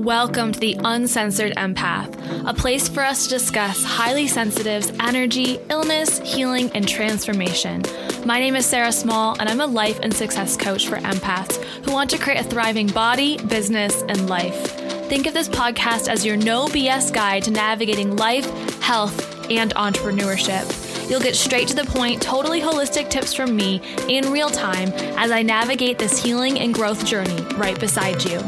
Welcome to the Uncensored Empath, a place for us to discuss highly sensitive's energy, illness, healing, and transformation. My name is Sarah Small, and I'm a life and success coach for empaths who want to create a thriving body, business, and life. Think of this podcast as your no BS guide to navigating life, health, and entrepreneurship. You'll get straight to the point, totally holistic tips from me in real time as I navigate this healing and growth journey right beside you.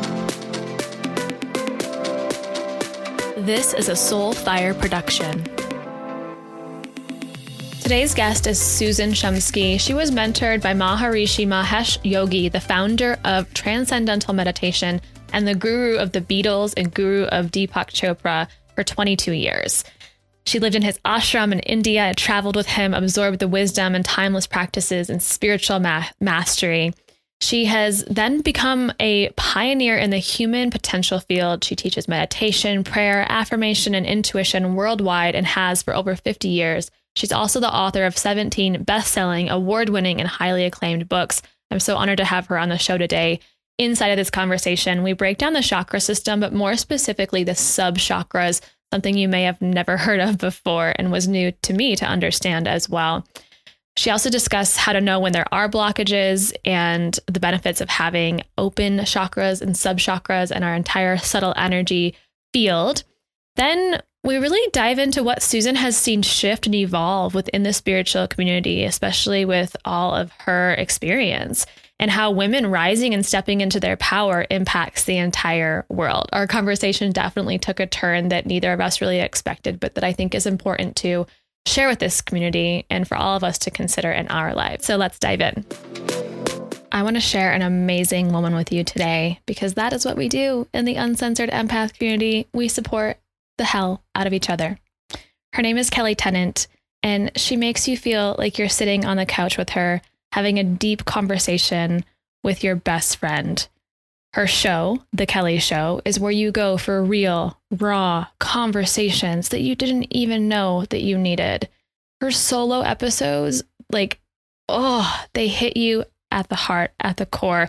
This is a Soulfire production. Today's guest is Susan Shumsky. She was mentored by Maharishi Mahesh Yogi, the founder of Transcendental Meditation and the guru of the Beatles and guru of Deepak Chopra for 22 years. She lived in his ashram in India, traveled with him, absorbed the wisdom and timeless practices and spiritual ma- mastery. She has then become a pioneer in the human potential field. She teaches meditation, prayer, affirmation, and intuition worldwide and has for over 50 years. She's also the author of 17 best selling, award winning, and highly acclaimed books. I'm so honored to have her on the show today. Inside of this conversation, we break down the chakra system, but more specifically, the sub chakras, something you may have never heard of before and was new to me to understand as well. She also discussed how to know when there are blockages and the benefits of having open chakras and sub chakras and our entire subtle energy field. Then we really dive into what Susan has seen shift and evolve within the spiritual community, especially with all of her experience, and how women rising and stepping into their power impacts the entire world. Our conversation definitely took a turn that neither of us really expected, but that I think is important to share with this community and for all of us to consider in our lives. So let's dive in. I want to share an amazing woman with you today because that is what we do in the uncensored empath community. We support the hell out of each other. Her name is Kelli Tennant, and she makes you feel like you're sitting on the couch with her, having a deep conversation with your best friend. Her show, The Kelli Show, is where you go for real, raw conversations that you didn't even know that you needed. Her solo episodes, like, oh, they hit you at the heart, at the core.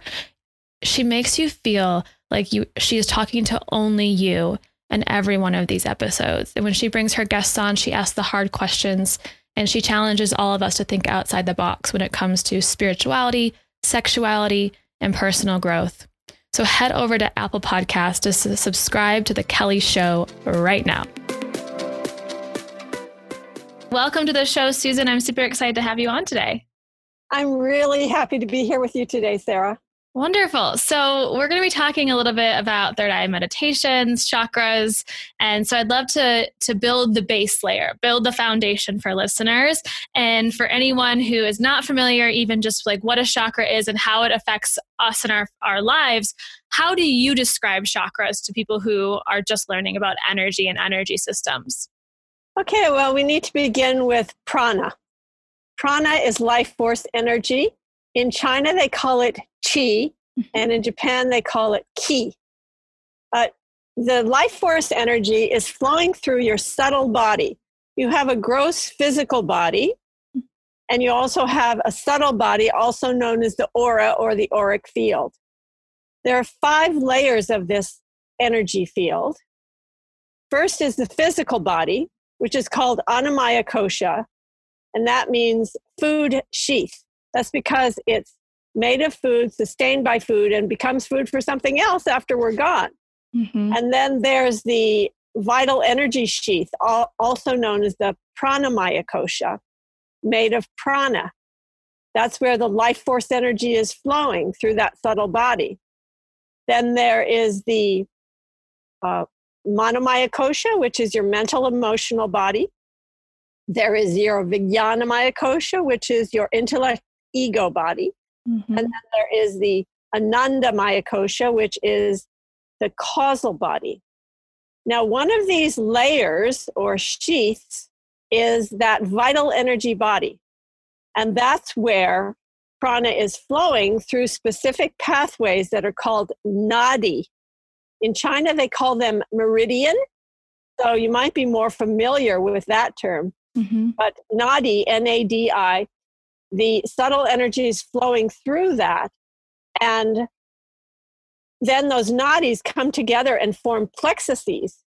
She makes you feel like you she is talking to only you in every one of these episodes. And when she brings her guests on, she asks the hard questions and she challenges all of us to think outside the box when it comes to spirituality, sexuality, and personal growth. So head over to Apple Podcast to subscribe to The Kelli Show right now. Welcome to the show, Susan. I'm super excited to have you on today. I'm really happy to be here with you today, Sarah. Wonderful. So, we're going to be talking a little bit about third eye meditations, chakras, and so I'd love to to build the base layer, build the foundation for listeners, and for anyone who is not familiar even just like what a chakra is and how it affects us in our our lives. How do you describe chakras to people who are just learning about energy and energy systems? Okay, well, we need to begin with prana. Prana is life force energy. In China, they call it chi, mm-hmm. and in Japan, they call it ki. But the life force energy is flowing through your subtle body. You have a gross physical body, and you also have a subtle body, also known as the aura or the auric field. There are five layers of this energy field. First is the physical body, which is called Annamaya Kosha, and that means food sheath. That's because it's made of food, sustained by food, and becomes food for something else after we're gone. Mm-hmm. And then there's the vital energy sheath, also known as the pranamaya kosha, made of prana. That's where the life force energy is flowing through that subtle body. Then there is the uh, manomaya kosha, which is your mental emotional body. There is your vijnanamaya kosha, which is your intellect ego body. Mm-hmm. And then there is the Anandamaya Kosha, which is the causal body. Now, one of these layers or sheaths is that vital energy body. And that's where prana is flowing through specific pathways that are called nadi. In China, they call them meridian. So you might be more familiar with that term. Mm-hmm. But nadi, N A D I, the subtle energies flowing through that. And then those nadis come together and form plexuses.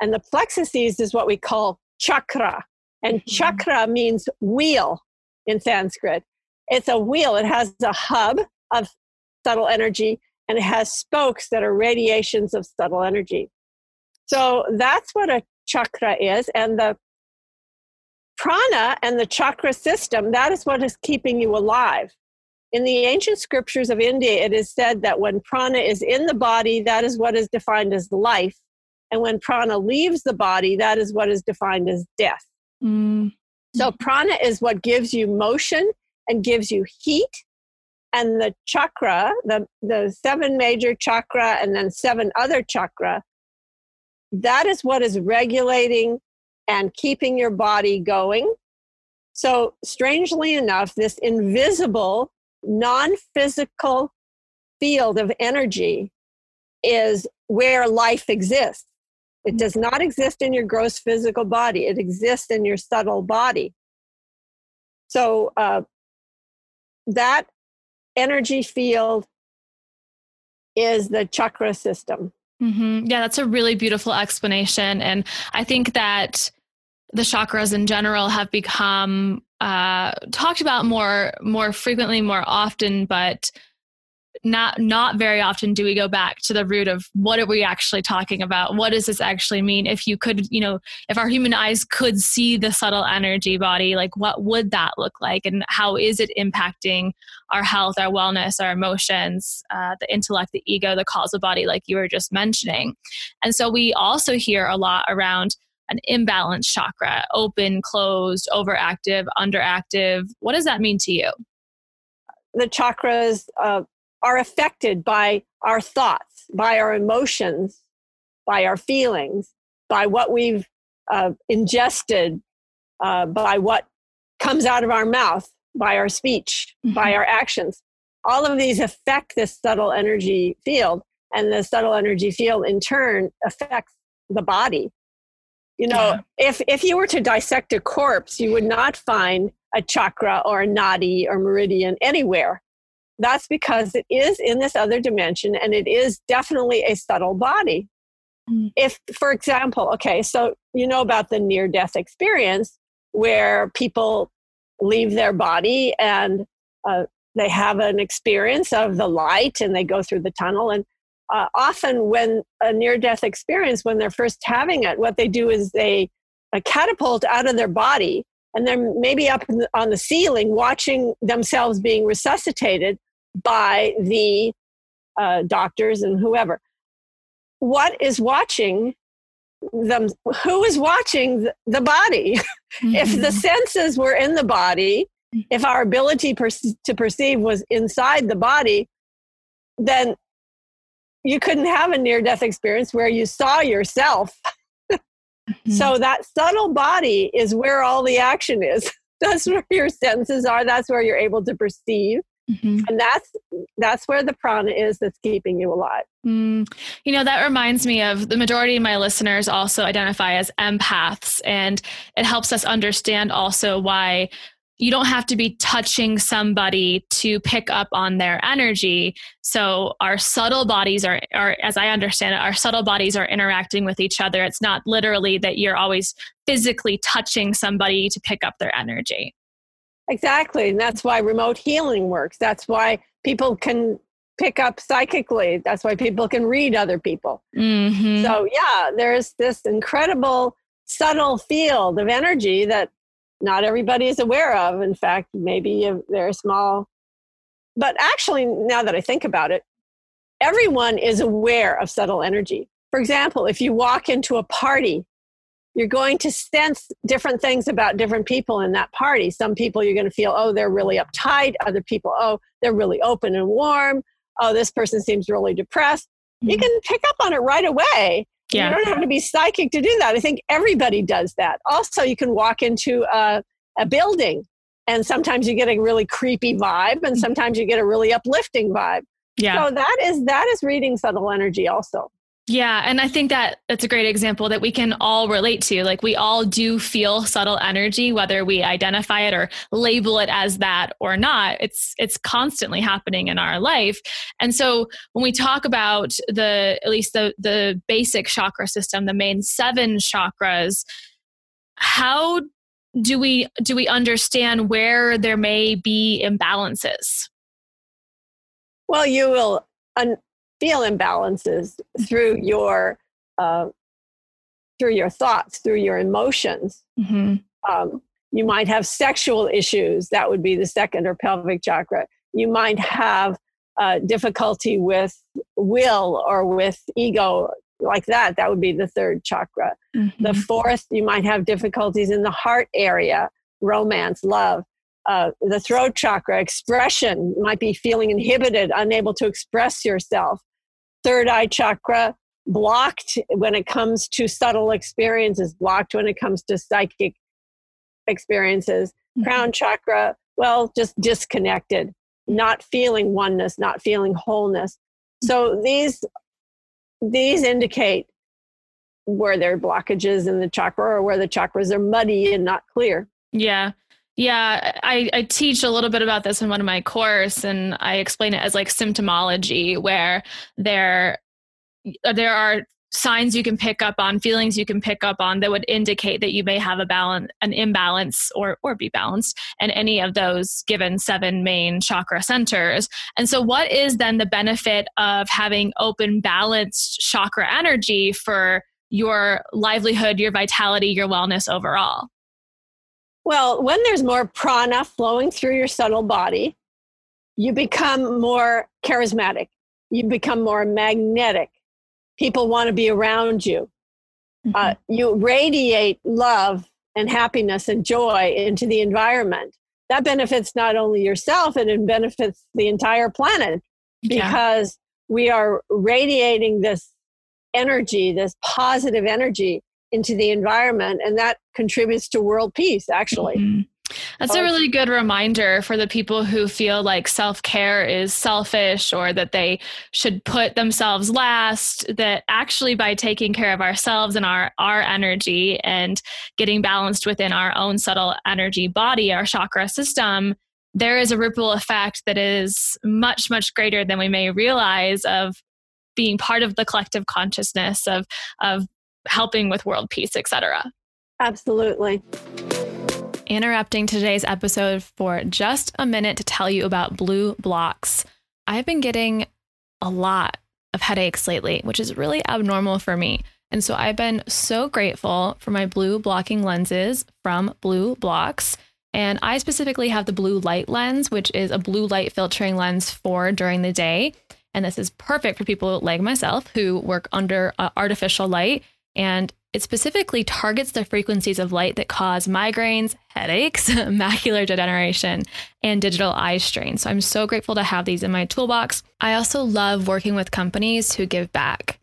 And the plexuses is what we call chakra. And mm-hmm. chakra means wheel in Sanskrit. It's a wheel, it has a hub of subtle energy and it has spokes that are radiations of subtle energy. So that's what a chakra is. And the prana and the chakra system, that is what is keeping you alive. In the ancient scriptures of India, it is said that when prana is in the body, that is what is defined as life. And when prana leaves the body, that is what is defined as death. Mm. So, prana is what gives you motion and gives you heat. And the chakra, the, the seven major chakra and then seven other chakra, that is what is regulating and keeping your body going. So, strangely enough, this invisible, non physical field of energy is where life exists. It does not exist in your gross physical body, it exists in your subtle body. So, uh, that energy field is the chakra system. Mm-hmm. Yeah, that's a really beautiful explanation. And I think that the chakras in general have become uh, talked about more more frequently, more often, but not not very often do we go back to the root of what are we actually talking about? What does this actually mean? If you could you know if our human eyes could see the subtle energy body like what would that look like? And how is it impacting our health our wellness our emotions uh, the intellect the ego the causal body like you were just mentioning? And so we also hear a lot around an imbalanced chakra, open, closed, overactive, underactive. What does that mean to you? The chakras uh, are affected by our thoughts, by our emotions, by our feelings, by what we've uh, ingested, uh, by what comes out of our mouth, by our speech, mm-hmm. by our actions. All of these affect this subtle energy field, and the subtle energy field in turn affects the body you know, yeah. if if you were to dissect a corpse, you would not find a chakra or a nadi or meridian anywhere. That's because it is in this other dimension and it is definitely a subtle body. Mm. If, for example, okay, so you know about the near death experience where people leave their body and uh, they have an experience of the light and they go through the tunnel and uh, often when a near death experience, when they're first having it, what they do is they uh, catapult out of their body and they're maybe up the, on the ceiling watching themselves being resuscitated by the uh, doctors and whoever. What is watching them? Who is watching the body? Mm-hmm. if the mm-hmm. senses were in the body, if our ability per- to perceive was inside the body, then you couldn't have a near death experience where you saw yourself. mm-hmm. So that subtle body is where all the action is. That's where your senses are. That's where you're able to perceive. Mm-hmm. And that's that's where the prana is that's keeping you alive. Mm. You know, that reminds me of the majority of my listeners also identify as empaths, and it helps us understand also why you don't have to be touching somebody to pick up on their energy. So our subtle bodies are, are, as I understand it, our subtle bodies are interacting with each other. It's not literally that you're always physically touching somebody to pick up their energy. Exactly. And that's why remote healing works. That's why people can pick up psychically. That's why people can read other people. Mm-hmm. So, yeah, there's this incredible subtle field of energy that not everybody is aware of. In fact, maybe they're small. But actually, now that I think about it, everyone is aware of subtle energy. For example, if you walk into a party, you're going to sense different things about different people in that party. Some people you're going to feel, oh, they're really uptight. Other people, oh, they're really open and warm. Oh, this person seems really depressed. Mm-hmm. You can pick up on it right away. Yeah. You don't have to be psychic to do that. I think everybody does that. Also, you can walk into a, a building and sometimes you get a really creepy vibe and mm. sometimes you get a really uplifting vibe. Yeah. So that is that is reading subtle energy also. Yeah, and I think that that's a great example that we can all relate to. Like we all do feel subtle energy whether we identify it or label it as that or not. It's it's constantly happening in our life. And so when we talk about the at least the the basic chakra system, the main 7 chakras, how do we do we understand where there may be imbalances? Well, you will feel imbalances through your uh, through your thoughts, through your emotions. Mm-hmm. Um, you might have sexual issues. That would be the second or pelvic chakra. You might have uh, difficulty with will or with ego, like that. That would be the third chakra. Mm-hmm. The fourth, you might have difficulties in the heart area, romance, love. Uh, the throat chakra, expression, might be feeling inhibited, unable to express yourself third eye chakra blocked when it comes to subtle experiences, blocked when it comes to psychic experiences. Mm-hmm. Crown chakra, well, just disconnected, not feeling oneness, not feeling wholeness. So these these indicate where there are blockages in the chakra or where the chakras are muddy and not clear. Yeah. Yeah, I, I teach a little bit about this in one of my course, and I explain it as like symptomology, where there there are signs you can pick up on, feelings you can pick up on that would indicate that you may have a balance, an imbalance, or or be balanced, and any of those given seven main chakra centers. And so, what is then the benefit of having open, balanced chakra energy for your livelihood, your vitality, your wellness overall? Well, when there's more prana flowing through your subtle body, you become more charismatic. You become more magnetic. People want to be around you. Uh, mm-hmm. Uh, you radiate love and happiness and joy into the environment. That benefits not only yourself, it benefits the entire planet because yeah. we are radiating this energy, this positive energy into the environment and that contributes to world peace actually mm-hmm. That's a really good reminder for the people who feel like self care is selfish or that they should put themselves last. That actually, by taking care of ourselves and our, our energy and getting balanced within our own subtle energy body, our chakra system, there is a ripple effect that is much, much greater than we may realize of being part of the collective consciousness of, of helping with world peace, etc. Absolutely. Interrupting today's episode for just a minute to tell you about BLUblox. I've been getting a lot of headaches lately, which is really abnormal for me. And so I've been so grateful for my blue blocking lenses from BLUblox. And I specifically have the blue light lens, which is a blue light filtering lens for during the day. And this is perfect for people like myself who work under uh, artificial light. And it specifically targets the frequencies of light that cause migraines, headaches, macular degeneration, and digital eye strain. So I'm so grateful to have these in my toolbox. I also love working with companies who give back.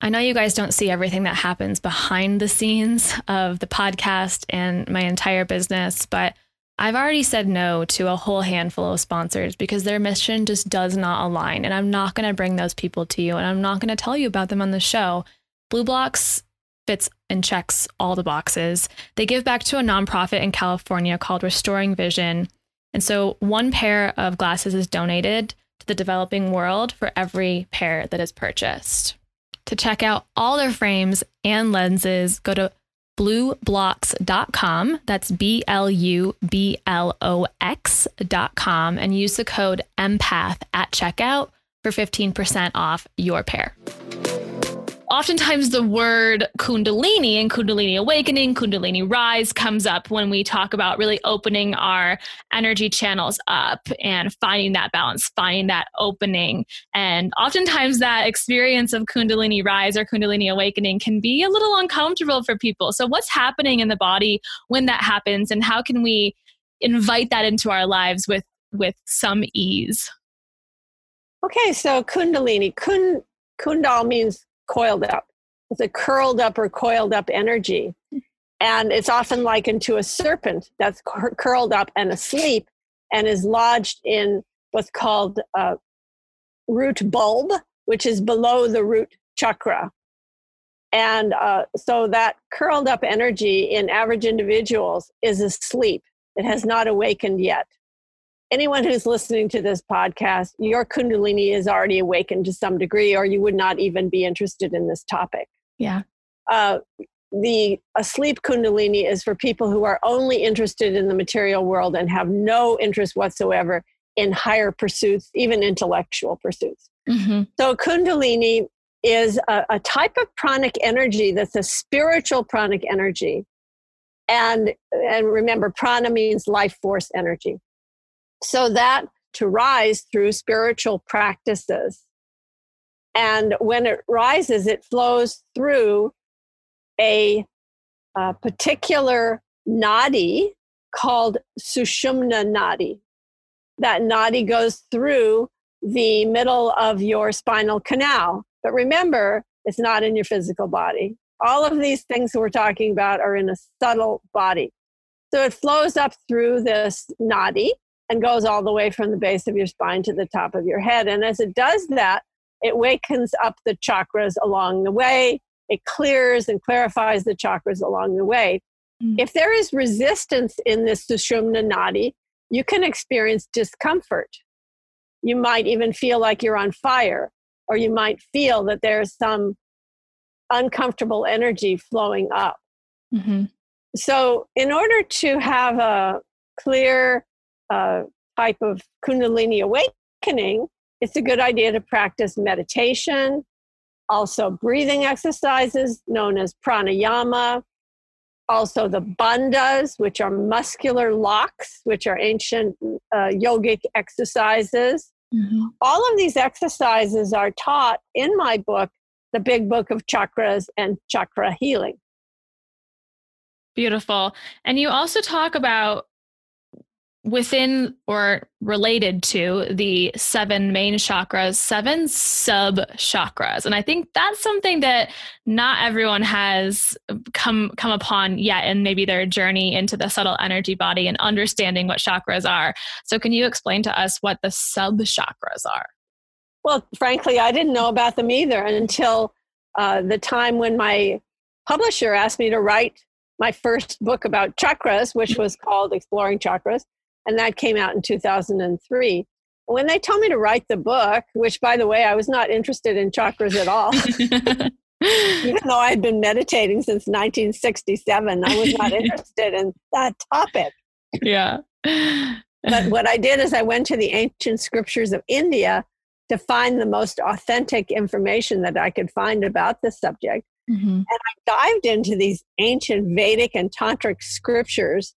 I know you guys don't see everything that happens behind the scenes of the podcast and my entire business, but I've already said no to a whole handful of sponsors because their mission just does not align. And I'm not going to bring those people to you and I'm not going to tell you about them on the show. BLUblox fits and checks all the boxes. They give back to a nonprofit in California called Restoring Vision. And so one pair of glasses is donated to the developing world for every pair that is purchased. To check out all their frames and lenses, go to blublox.com. That's B L U B L O X.com and use the code EMPATH at checkout for 15% off your pair oftentimes the word kundalini and kundalini awakening kundalini rise comes up when we talk about really opening our energy channels up and finding that balance finding that opening. And oftentimes that experience of kundalini rise or kundalini awakening can be a little uncomfortable for people. So what's happening in the body when that happens and how can we invite that into our lives with with some ease? Okay so kundalini Kun, kundal means coiled up. It's a curled up or coiled up energy. And it's often likened to a serpent that's cur- curled up and asleep and is lodged in what's called a root bulb, which is below the root chakra. And uh, so that curled up energy in average individuals is asleep. It has not awakened yet anyone who's listening to this podcast, your Kundalini is already awakened to some degree, or you would not even be interested in this topic. Yeah. Uh, the asleep Kundalini is for people who are only interested in the material world and have no interest whatsoever in higher pursuits, even intellectual pursuits. Mm-hmm. So, Kundalini is a, a type of pranic energy that's a spiritual pranic energy. And, and remember, prana means life force energy so that to rise through spiritual practices. And when it rises, it flows through a, a particular nadi called Sushumna nadi. That nadi goes through the middle of your spinal canal. But remember, it's not in your physical body. All of these things we're talking about are in a subtle body. So it flows up through this nadi and goes all the way from the base of your spine to the top of your head. And as it does that, it wakens up the chakras along the way. It clears and clarifies the chakras along the way. Mm. If there is resistance in this Sushumna Nadi, you can experience discomfort. You might even feel like you're on fire, or you might feel that there's some uncomfortable energy flowing up. Mm-hmm. So, in order to have a clear uh, type of Kundalini awakening, it's a good idea to practice meditation, also breathing exercises known as pranayama, also the bandhas, which are muscular locks, which are ancient uh, yogic exercises. Mm-hmm. All of these exercises are taught in my book, The Big Book of Chakras and Chakra Healing. Beautiful. And you also talk about within or related to the seven main chakras, seven sub chakras. And I think that's something that not everyone has come come upon yet in maybe their journey into the subtle energy body and understanding what chakras are. So can you explain to us what the sub chakras are? Well, frankly, I didn't know about them either until uh, the time when my publisher asked me to write my first book about chakras, which was called Exploring Chakras and that came out in 2003 when they told me to write the book which by the way i was not interested in chakras at all even though i had been meditating since 1967 i was not interested in that topic. Yeah. But what i did is i went to the ancient scriptures of india to find the most authentic information that i could find about this subject. Mm-hmm. and i dived into these ancient vedic and tantric scriptures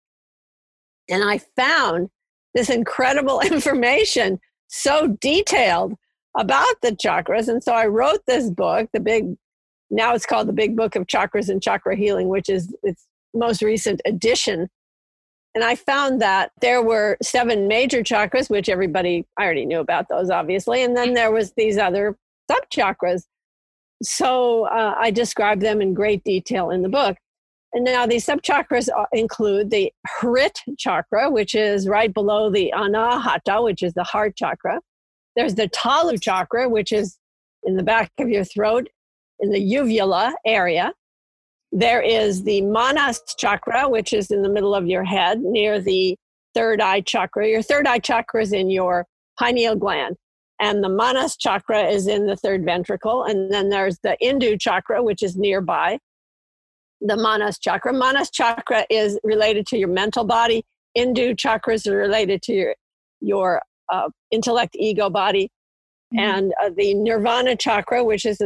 and I found this incredible information so detailed about the chakras. And so I wrote this book, the big, now it's called the Big Book of Chakras and Chakra Healing, which is its most recent edition. And I found that there were seven major chakras, which everybody, I already knew about those, obviously. And then there was these other sub chakras. So uh, I describe them in great detail in the book. And now these sub chakras uh, include the Hrit chakra, which is right below the Anahata, which is the heart chakra. There's the Talu chakra, which is in the back of your throat, in the uvula area. There is the Manas chakra, which is in the middle of your head near the third eye chakra. Your third eye chakra is in your pineal gland and the manas chakra is in the third ventricle and then there's the indu chakra which is nearby the manas chakra manas chakra is related to your mental body indu chakras are related to your your uh, intellect ego body mm-hmm. and uh, the nirvana chakra which is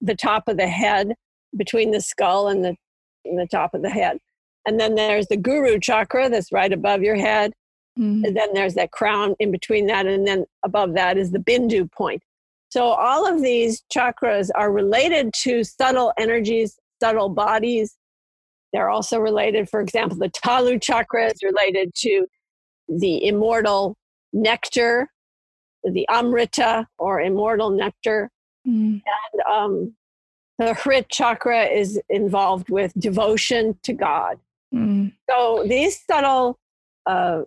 the top of the head between the skull and the, and the top of the head and then there's the guru chakra that's right above your head Mm-hmm. And then there's that crown in between that, and then above that is the bindu point. So all of these chakras are related to subtle energies, subtle bodies. They're also related, for example, the Talu chakra is related to the immortal nectar, the Amrita or immortal nectar. Mm. And um, the Hrit chakra is involved with devotion to God. Mm. So these subtle uh,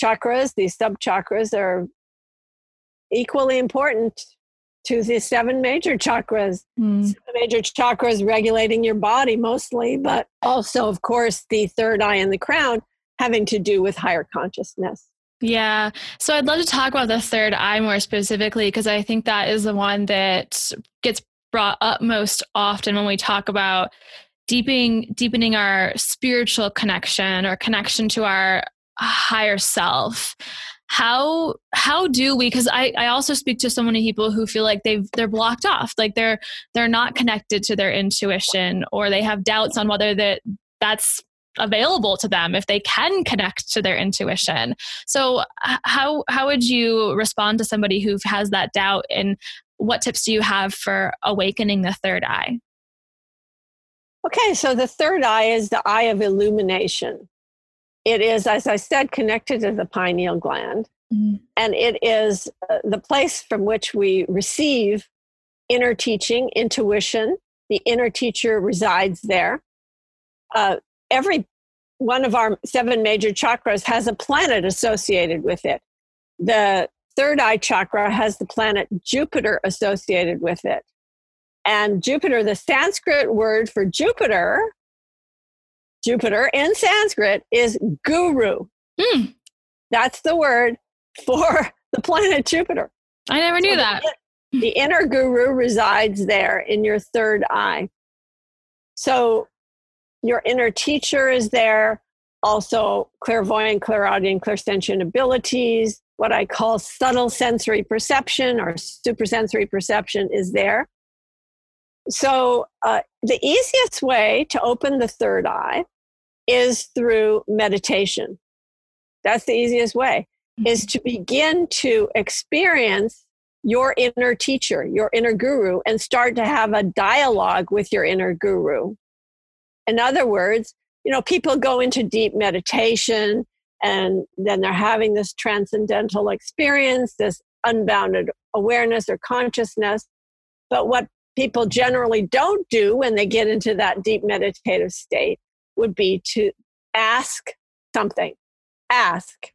chakras, these sub chakras, are equally important to the seven major chakras. Mm. Seven major chakras regulating your body mostly, but also, of course, the third eye and the crown having to do with higher consciousness. Yeah. So I'd love to talk about the third eye more specifically because I think that is the one that gets brought up most often when we talk about deepening deepening our spiritual connection or connection to our higher self how how do we because I, I also speak to so many people who feel like they've they're blocked off like they're they're not connected to their intuition or they have doubts on whether that that's available to them if they can connect to their intuition. So how how would you respond to somebody who has that doubt and what tips do you have for awakening the third eye? Okay so the third eye is the eye of illumination it is, as I said, connected to the pineal gland. Mm-hmm. And it is uh, the place from which we receive inner teaching, intuition. The inner teacher resides there. Uh, every one of our seven major chakras has a planet associated with it. The third eye chakra has the planet Jupiter associated with it. And Jupiter, the Sanskrit word for Jupiter, Jupiter in Sanskrit is guru. Mm. That's the word for the planet Jupiter. I never knew so that. The, the inner guru resides there in your third eye. So your inner teacher is there, also clairvoyant, clairaudient, clairsentient abilities, what I call subtle sensory perception or supersensory perception is there. So, uh, the easiest way to open the third eye is through meditation. That's the easiest way, mm-hmm. is to begin to experience your inner teacher, your inner guru, and start to have a dialogue with your inner guru. In other words, you know, people go into deep meditation and then they're having this transcendental experience, this unbounded awareness or consciousness. But what people generally don't do when they get into that deep meditative state would be to ask something. Ask.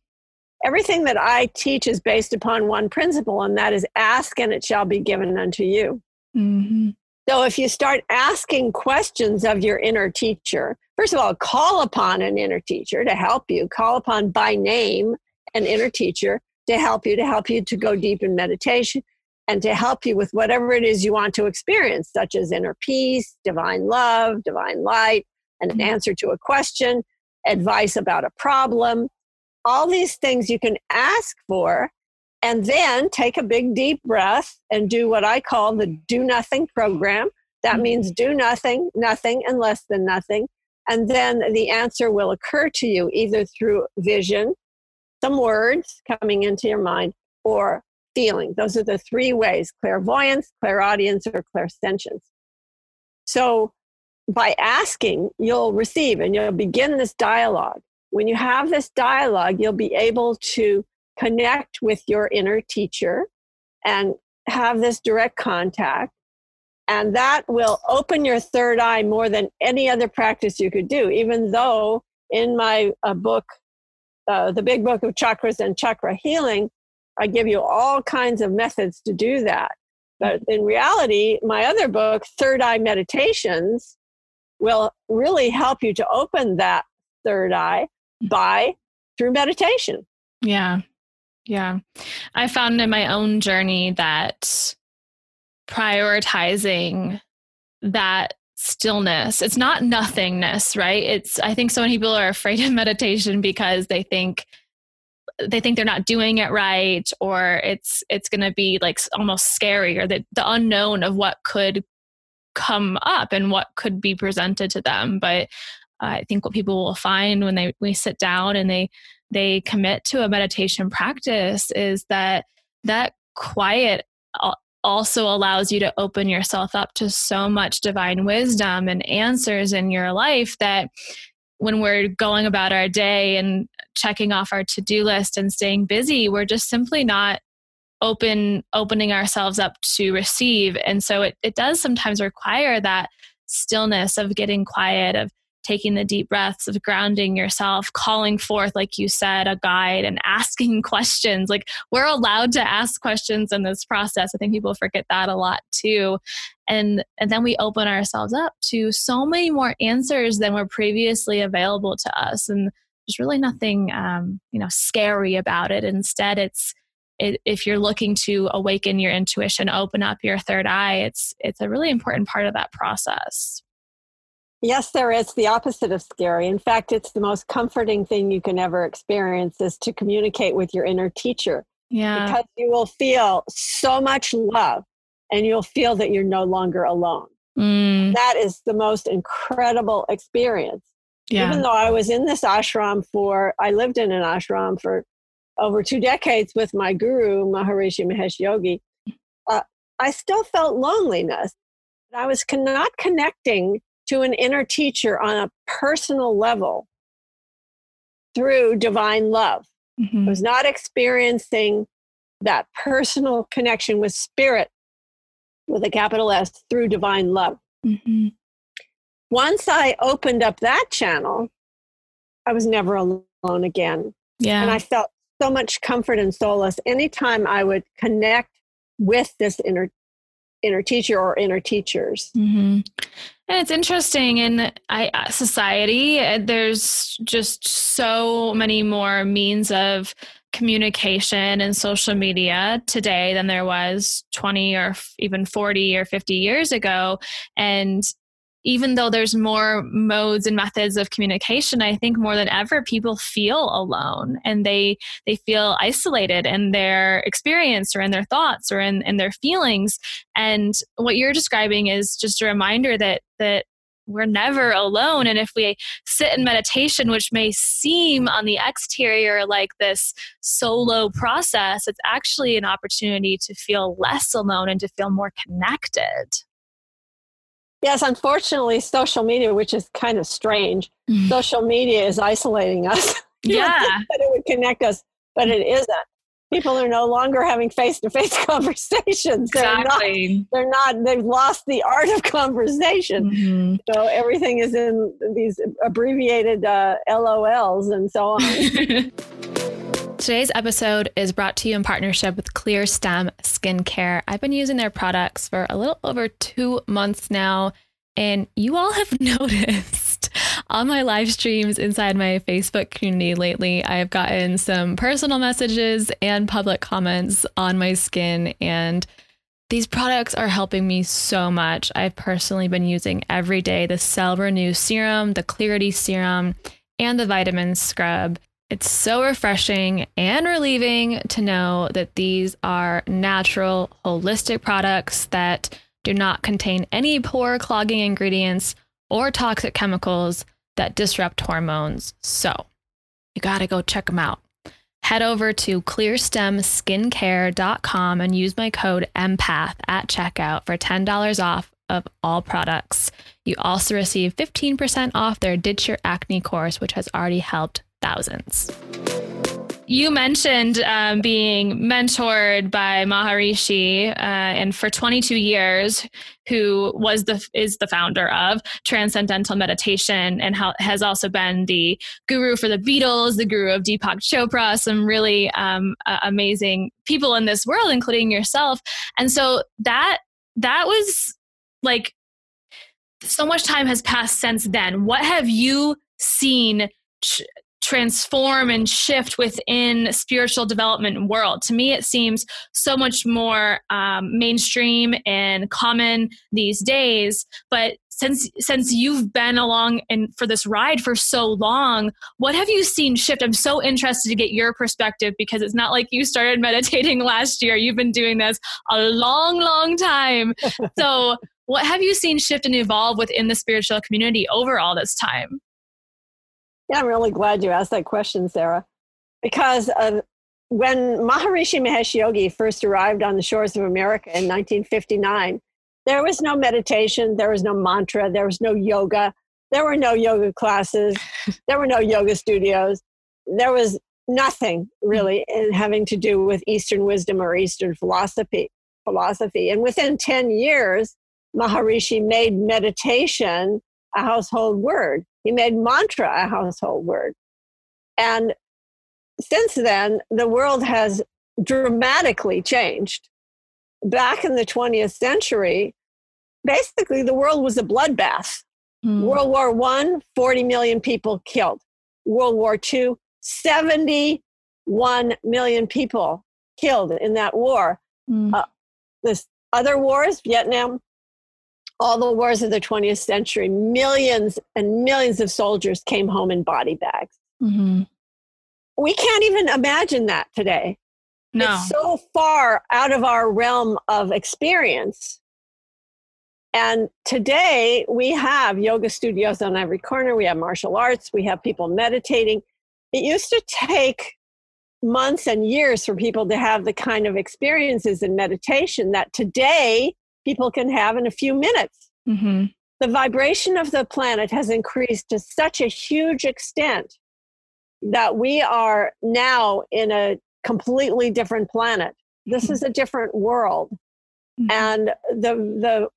Everything that I teach is based upon one principle, and that is ask and it shall be given unto you. Mm-hmm. So if you start asking questions of your inner teacher, first of all, call upon an inner teacher to help you, call upon by name an inner teacher to help you, to help you to go deep in meditation and to help you with whatever it is you want to experience, such as inner peace, divine love, divine light, and an answer to a question, advice about a problem. All these things you can ask for, and then take a big deep breath and do what I call the do nothing program. That mm-hmm. means do nothing, nothing, and less than nothing. And then the answer will occur to you either through vision, some words coming into your mind, or feeling. Those are the three ways clairvoyance, clairaudience, or clairsentience. So by asking, you'll receive and you'll begin this dialogue. When you have this dialogue, you'll be able to connect with your inner teacher and have this direct contact. And that will open your third eye more than any other practice you could do, even though in my uh, book, uh, The Big Book of Chakras and Chakra Healing, I give you all kinds of methods to do that. But in reality, my other book, Third Eye Meditations, will really help you to open that third eye by through meditation. Yeah. Yeah. I found in my own journey that prioritizing that stillness, it's not nothingness, right? It's, I think so many people are afraid of meditation because they think, they think they're not doing it right or it's it's going to be like almost scary or the, the unknown of what could come up and what could be presented to them. But i think what people will find when they we sit down and they they commit to a meditation practice is that that quiet also allows you to open yourself up to so much divine wisdom and answers in your life that when we're going about our day and checking off our to-do list and staying busy we're just simply not open opening ourselves up to receive. And so it, it does sometimes require that stillness of getting quiet of taking the deep breaths of grounding yourself calling forth like you said a guide and asking questions. Like we're allowed to ask questions in this process. I think people forget that a lot too. And and then we open ourselves up to so many more answers than were previously available to us. And there's really nothing um, you know scary about it. Instead it's it, if you're looking to awaken your intuition open up your third eye it's it's a really important part of that process. Yes there is the opposite of scary. In fact it's the most comforting thing you can ever experience is to communicate with your inner teacher. Yeah. Because you will feel so much love and you'll feel that you're no longer alone. Mm. that is the most incredible experience. Yeah. even though i was in this ashram for i lived in an ashram for over two decades with my guru, Maharishi Mahesh Yogi, uh, I still felt loneliness. I was con- not connecting to an inner teacher on a personal level through divine love. Mm-hmm. I was not experiencing that personal connection with spirit with a capital S through divine love. Mm-hmm. Once I opened up that channel, I was never alone again. Yeah. And I felt so much comfort and solace anytime I would connect with this inner inner teacher or inner teachers. Mm-hmm. And it's interesting in I, society, uh, there's just so many more means of communication and social media today than there was 20 or even 40 or 50 years ago. And even though there's more modes and methods of communication i think more than ever people feel alone and they they feel isolated in their experience or in their thoughts or in, in their feelings and what you're describing is just a reminder that that we're never alone. And if we sit in meditation, which may seem on the exterior like this solo process, it's actually an opportunity to feel less alone and to feel more connected. Yes, unfortunately, social media, which is kind of strange, mm-hmm. social media is isolating us. yeah. that it would connect us, but it isn't. People are no longer having face to face conversations. Exactly. They're not, they're not, they've lost the art of conversation. Mm-hmm. So everything is in these abbreviated uh, LOLs and so on. Today's episode is brought to you in partnership with Clear ClearStem Skincare. I've been using their products for a little over two months now, and you all have noticed on my live streams inside my Facebook community lately, I have gotten some personal messages and public comments on my skin, and these products are helping me so much. I've personally been using every day the Cell Renew Serum, the Clarity Serum, and the Vitamin Scrub. It's so refreshing and relieving to know that these are natural, holistic products that do not contain any pore clogging ingredients or toxic chemicals that disrupt hormones. So you got to go check them out. head over to clearstemskincare.com and use my code empath at checkout for $10 off of all products. You also receive 15% off their Ditch Your Acne course, which has already helped thousands. You mentioned um, being mentored by Maharishi, uh, and for 22 years, who was the is the founder of Transcendental Meditation, and how, has also been the guru for the Beatles, the guru of Deepak Chopra, some really um, uh, amazing people in this world, including yourself. And so that that was like so much time has passed since then. What have you seen? Transform and shift within spiritual development world. To me it seems so much more um, mainstream and common these days. But since since you've been along and for this ride for so long what have you seen shift? I'm so interested to get your perspective because it's not like you started meditating last year. You've been doing this a long long time. So what have you seen shift and evolve within the spiritual community over all this time yeah, I'm really glad you asked that question, Sarah, because uh, when Maharishi Mahesh Yogi first arrived on the shores of America in 1959, there was no meditation, there was no mantra, there was no yoga, there were no yoga classes, there were no yoga studios, there was nothing really in having to do with Eastern wisdom or Eastern philosophy. Philosophy, and within 10 years, Maharishi made meditation a household word. He made mantra a household word. And since then, the world has dramatically changed. Back in the 20th century, basically the world was a bloodbath. Mm. World War I, 40 million people killed. World War II, 71 million people killed in that war. Mm. Uh, this other wars, Vietnam, all the wars of the 20th century, millions and millions of soldiers came home in body bags. Mm-hmm. We can't even imagine that today. No. It's so far out of our realm of experience. And today we have yoga studios on every corner. We have martial arts. We have people meditating. It used to take months and years for people to have the kind of experiences in meditation that today people can have in a few minutes. Mm-hmm. The vibration of the planet has increased to such a huge extent that we are now in a completely different planet. This is a different world. Mm-hmm. And the, the,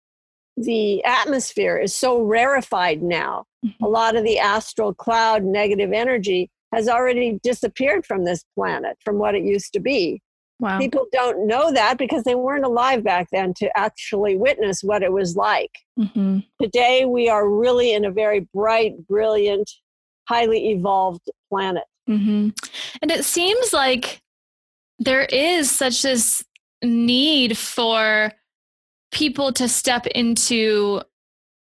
the atmosphere is so rarefied now. Mm-hmm. A lot of the astral cloud negative energy has already disappeared from this planet from what it used to be. Wow. People don't know that because they weren't alive back then to actually witness what it was like. Mm-hmm. Today, we are really in a very bright, brilliant, highly evolved planet. Mm-hmm. And it seems like there is such this need for people to step into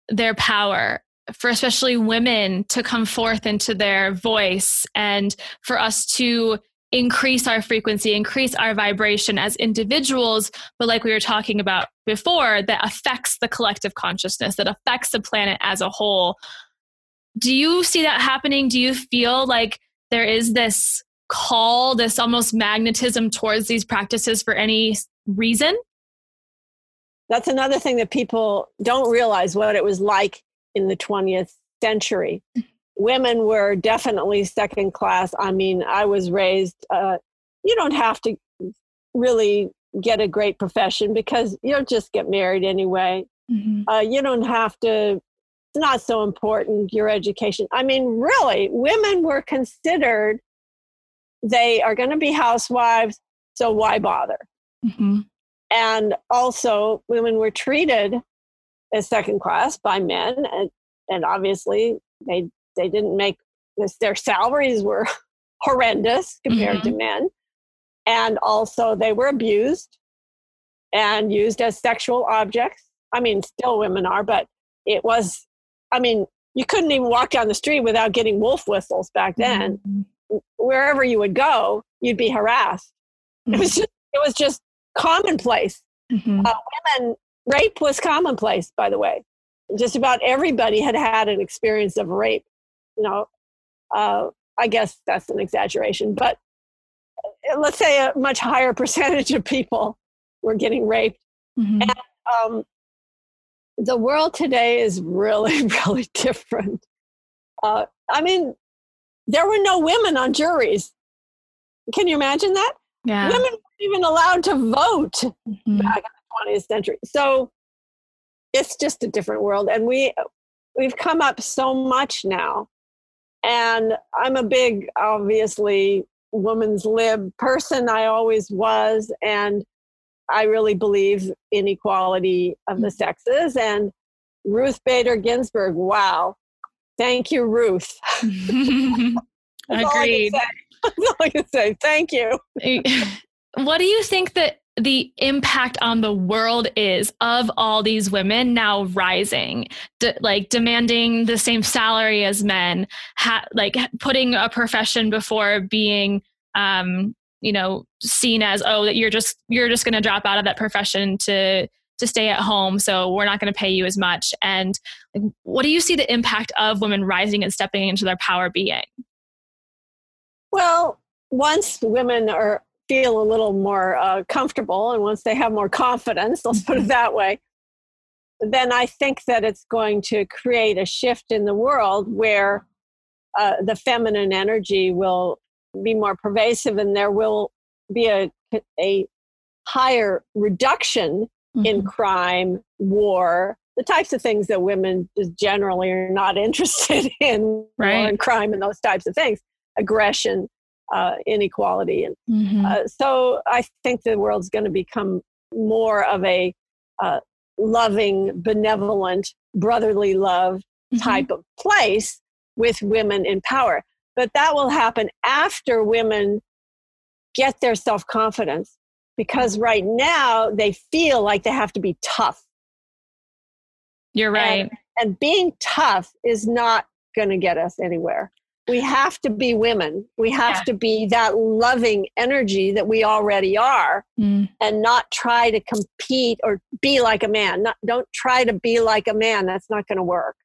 their power for especially women to come forth into their voice and for us to increase our frequency, increase our vibration as individuals, but like we were talking about before, that affects the collective consciousness, that affects the planet as a whole. Do you see that happening? Do you feel like there is this call, this almost magnetism towards these practices for any reason? That's another thing that people don't realize what it was like in the 20th century mm-hmm. Women were definitely second class. I mean, I was raised, uh, you don't have to really get a great profession because you'll just get married anyway. Mm-hmm. Uh, you don't have to, it's not so important, your education. I mean, really, women were considered, they are going to be housewives, so why bother? Mm-hmm. And also, women were treated as second class by men, and, and obviously they they didn't make this, their salaries were horrendous compared mm-hmm. to men. And also, they were abused and used as sexual objects. I mean, still women are, but it was, I mean, you couldn't even walk down the street without getting wolf whistles back then. Mm-hmm. Wherever you would go, you'd be harassed. Mm-hmm. It was just, it was just commonplace. Mm-hmm. Uh, women, rape was commonplace, by the way. Just about everybody had had an experience of rape you know, uh, I guess that's an exaggeration, but let's say a much higher percentage of people were getting raped. Mm-hmm. And, um, the world today is really, really different. Uh, I mean, there were no women on juries. Can you imagine that? Yeah. Women weren't even allowed to vote mm-hmm. back in the 20th century. So it's just a different world. And we we've come up so much now. And I'm a big, obviously, woman's lib person. I always was. And I really believe in equality of the mm-hmm. sexes. And Ruth Bader Ginsburg, wow. Thank you, Ruth. Agreed. That's all I can say. Thank you. what do you think that the impact on the world is of all these women now rising de- like demanding the same salary as men ha- like putting a profession before being um you know seen as oh that you're just you're just going to drop out of that profession to to stay at home so we're not going to pay you as much. And like, what do you see the impact of women rising and stepping into their power being? Well once women are feel a little more uh, comfortable and once they have more confidence let's put it mm-hmm. that way then i think that it's going to create a shift in the world where uh, the feminine energy will be more pervasive and there will be a, a higher reduction mm-hmm. in crime war the types of things that women generally are not interested in right. crime and those types of things aggression uh, inequality. And mm-hmm. uh, so I think the world's going to become more of a uh, loving, benevolent, brotherly love mm-hmm. type of place with women in power. But that will happen after women get their self confidence because right now they feel like they have to be tough. You're right. And, and being tough is not going to get us anywhere we have to be women. We have yeah. to be that loving energy that we already are mm. and not try to compete or be like a man. Not, don't try to be like a man. That's not going to work.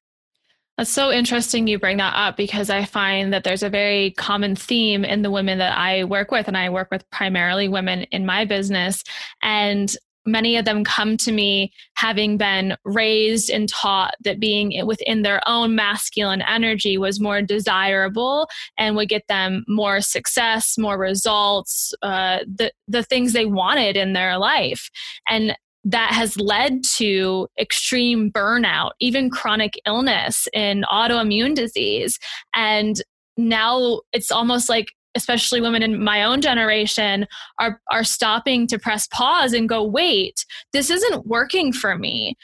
That's so interesting you bring that up because I find that there's a very common theme in the women that I work with, and I work with primarily women in my business. And many of them come to me having been raised and taught that being within their own masculine energy was more desirable and would get them more success, more results, uh, the the things they wanted in their life, and that has led to extreme burnout, even chronic illness and autoimmune disease, and now it's almost like especially women in my own generation are are stopping to press pause and go wait this isn't working for me.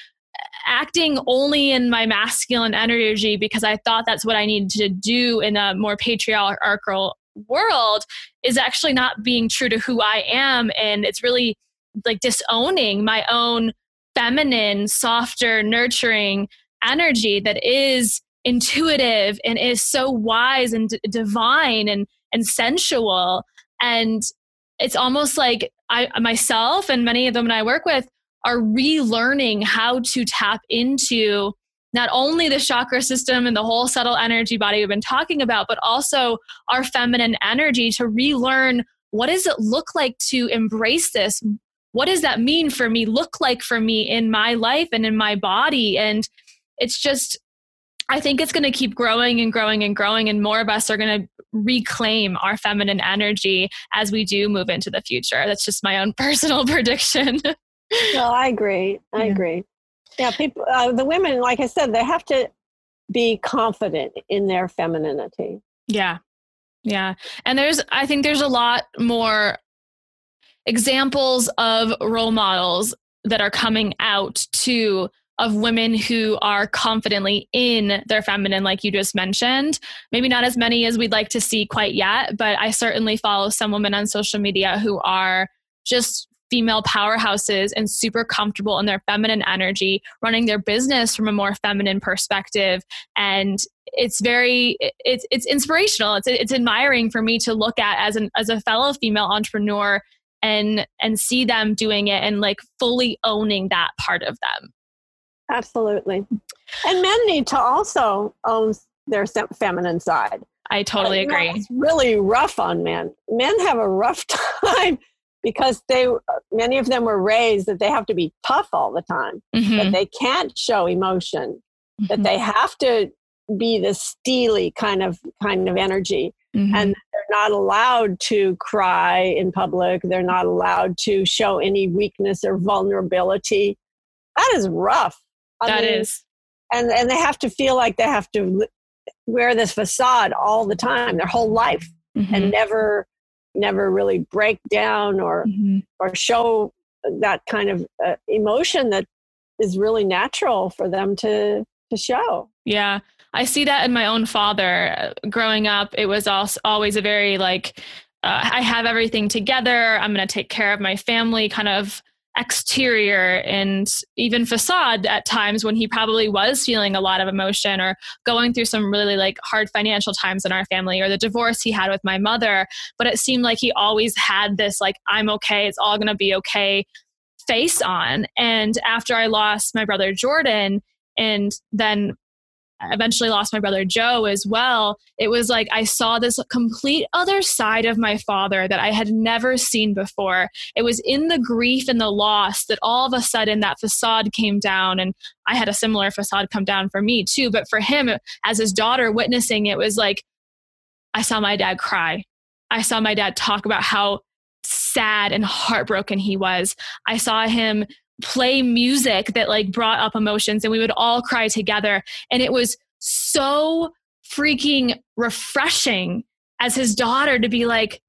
Acting only in my masculine energy because i thought that's what i needed to do in a more patriarchal world is actually not being true to who i am. And it's really like disowning my own feminine softer nurturing energy that is intuitive and is so wise and d- divine and and sensual and it's almost like I myself and many of the women I work with are relearning how to tap into not only the chakra system and the whole subtle energy body we've been talking about, but also our feminine energy to relearn what does it look like to embrace this? What does that mean for me, look like for me in my life and in my body? And it's just I think it's going to keep growing and growing and growing, and more of us are going to reclaim our feminine energy as we do move into the future. That's just my own personal prediction. no, I agree. I yeah. agree. Yeah, people, uh, the women, like I said, they have to be confident in their femininity. Yeah. Yeah. And there's, I think there's a lot more examples of role models that are coming out to of women who are confidently in their feminine, like you just mentioned. Maybe not as many as we'd like to see quite yet, but I certainly follow some women on social media who are just female powerhouses and super comfortable in their feminine energy, running their business from a more feminine perspective. And it's very it's it's inspirational. It's it's admiring for me to look at as an as a fellow female entrepreneur and and see them doing it and like fully owning that part of them. Absolutely. And men need to also own their feminine side. I totally agree. it's really rough on men. Men have a rough time because they many of them were raised that they have to be tough all the time, mm-hmm. that they can't show emotion, mm-hmm. that they have to be the steely kind of kind of energy. Mm-hmm. And they're not allowed to cry in public. They're not allowed to show any weakness or vulnerability. That is rough. I that mean, is, And and they have to feel like they have to wear this facade all the time, their whole life, mm-hmm. and never never really break down or mm-hmm. or show that kind of uh, emotion that is really natural for them to to show. Yeah. I see that in my own father. Growing up, it was also always a very like, uh, I have everything together. I'm going to take care of my family kind of exterior and even facade at times when he probably was feeling a lot of emotion or going through some really like hard financial times in our family or the divorce he had with my mother. But it seemed like he always had this like i'm okay it's all to be okay face on. And after i lost my brother jordan and then eventually lost my brother Joe as well, it was like I saw this complete other side of my father that I had never seen before. It was in the grief and the loss that all of a sudden that facade came down. And I had a similar facade come down for me too. But for him, as his daughter witnessing it, was like, I saw my dad cry. I saw my dad talk about how sad and heartbroken he was. I saw him play music that like brought up emotions and we would all cry together. And it was so freaking refreshing as his daughter to be like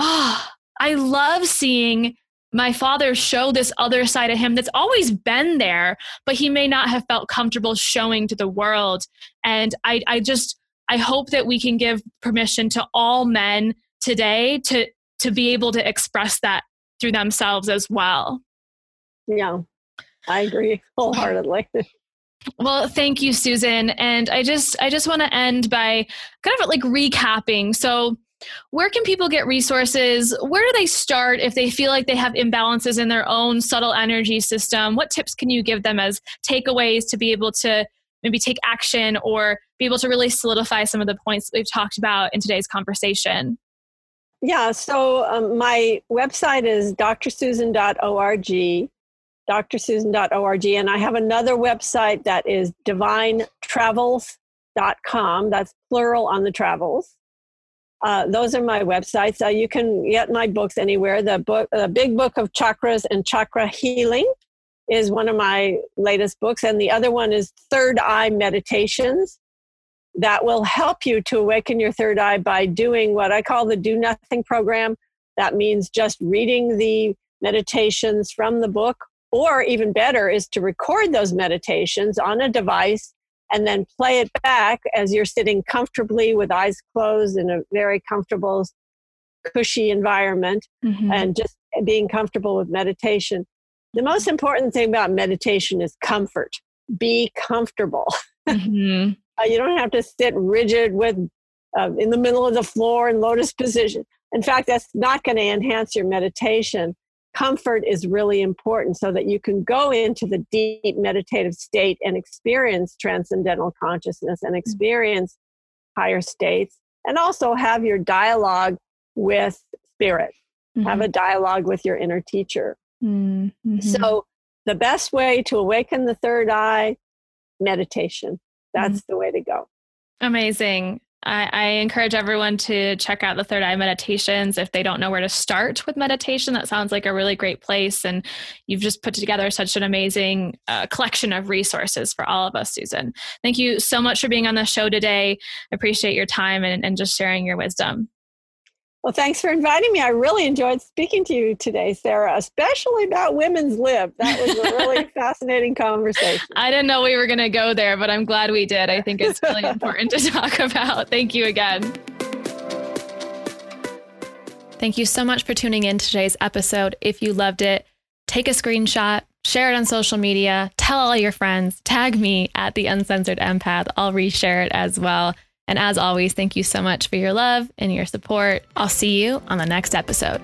oh i love seeing my father show this other side of him that's always been there but he may not have felt comfortable showing to the world. And i i just i hope that we can give permission to all men today to to be able to express that through themselves as well yeah, I agree wholeheartedly. Well, thank you, Susan. And I just I just want to end by kind of like recapping. So where can people get resources? Where do they start if they feel like they have imbalances in their own subtle energy system? What tips can you give them as takeaways to be able to maybe take action or be able to really solidify some of the points we've talked about in today's conversation? Yeah, so um, my website is drsusan.org drsusan.org. And I have another website that is divinetravels.com. That's plural on the travels. Uh, those are my websites. Uh, you can get my books anywhere. The book, the Big Book of Chakras and Chakra Healing, is one of my latest books, and the other one is Third Eye Meditations. That will help you to awaken your third eye by doing what I call the Do Nothing program. That means just reading the meditations from the book or even better is to record those meditations on a device and then play it back as you're sitting comfortably with eyes closed in a very comfortable, cushy environment mm-hmm. and just being comfortable with meditation. The most important thing about meditation is comfort. Be comfortable. Mm-hmm. uh, you don't have to sit rigid with uh, in the middle of the floor in lotus position. In fact, that's not going to enhance your meditation comfort is really important so that you can go into the deep meditative state and experience transcendental consciousness and mm-hmm. experience higher states and also have your dialogue with spirit mm-hmm. have a dialogue with your inner teacher mm-hmm. so the best way to awaken the third eye meditation that's mm-hmm. the way to go amazing I, I, encourage everyone to check out the Third Eye Meditations if they don't know where to start with meditation. That sounds like a really great place. And you've just put together such an amazing uh, collection of resources for all of us, Susan. Thank you so much for being on the show today. I appreciate your time and, and just sharing your wisdom. Well, thanks for inviting me. I really enjoyed speaking to you today, Sarah, especially about women's lib. That was a really fascinating conversation. I didn't know we were going to go there, but I'm glad we did. I think it's really important to talk about. Thank you again. Thank you so much for tuning in to today's episode. If you loved it, take a screenshot, share it on social media, tell all your friends, tag me at the uncensored empath. I'll reshare it as well. And as always, thank you so much for your love and your support. I'll see you on the next episode.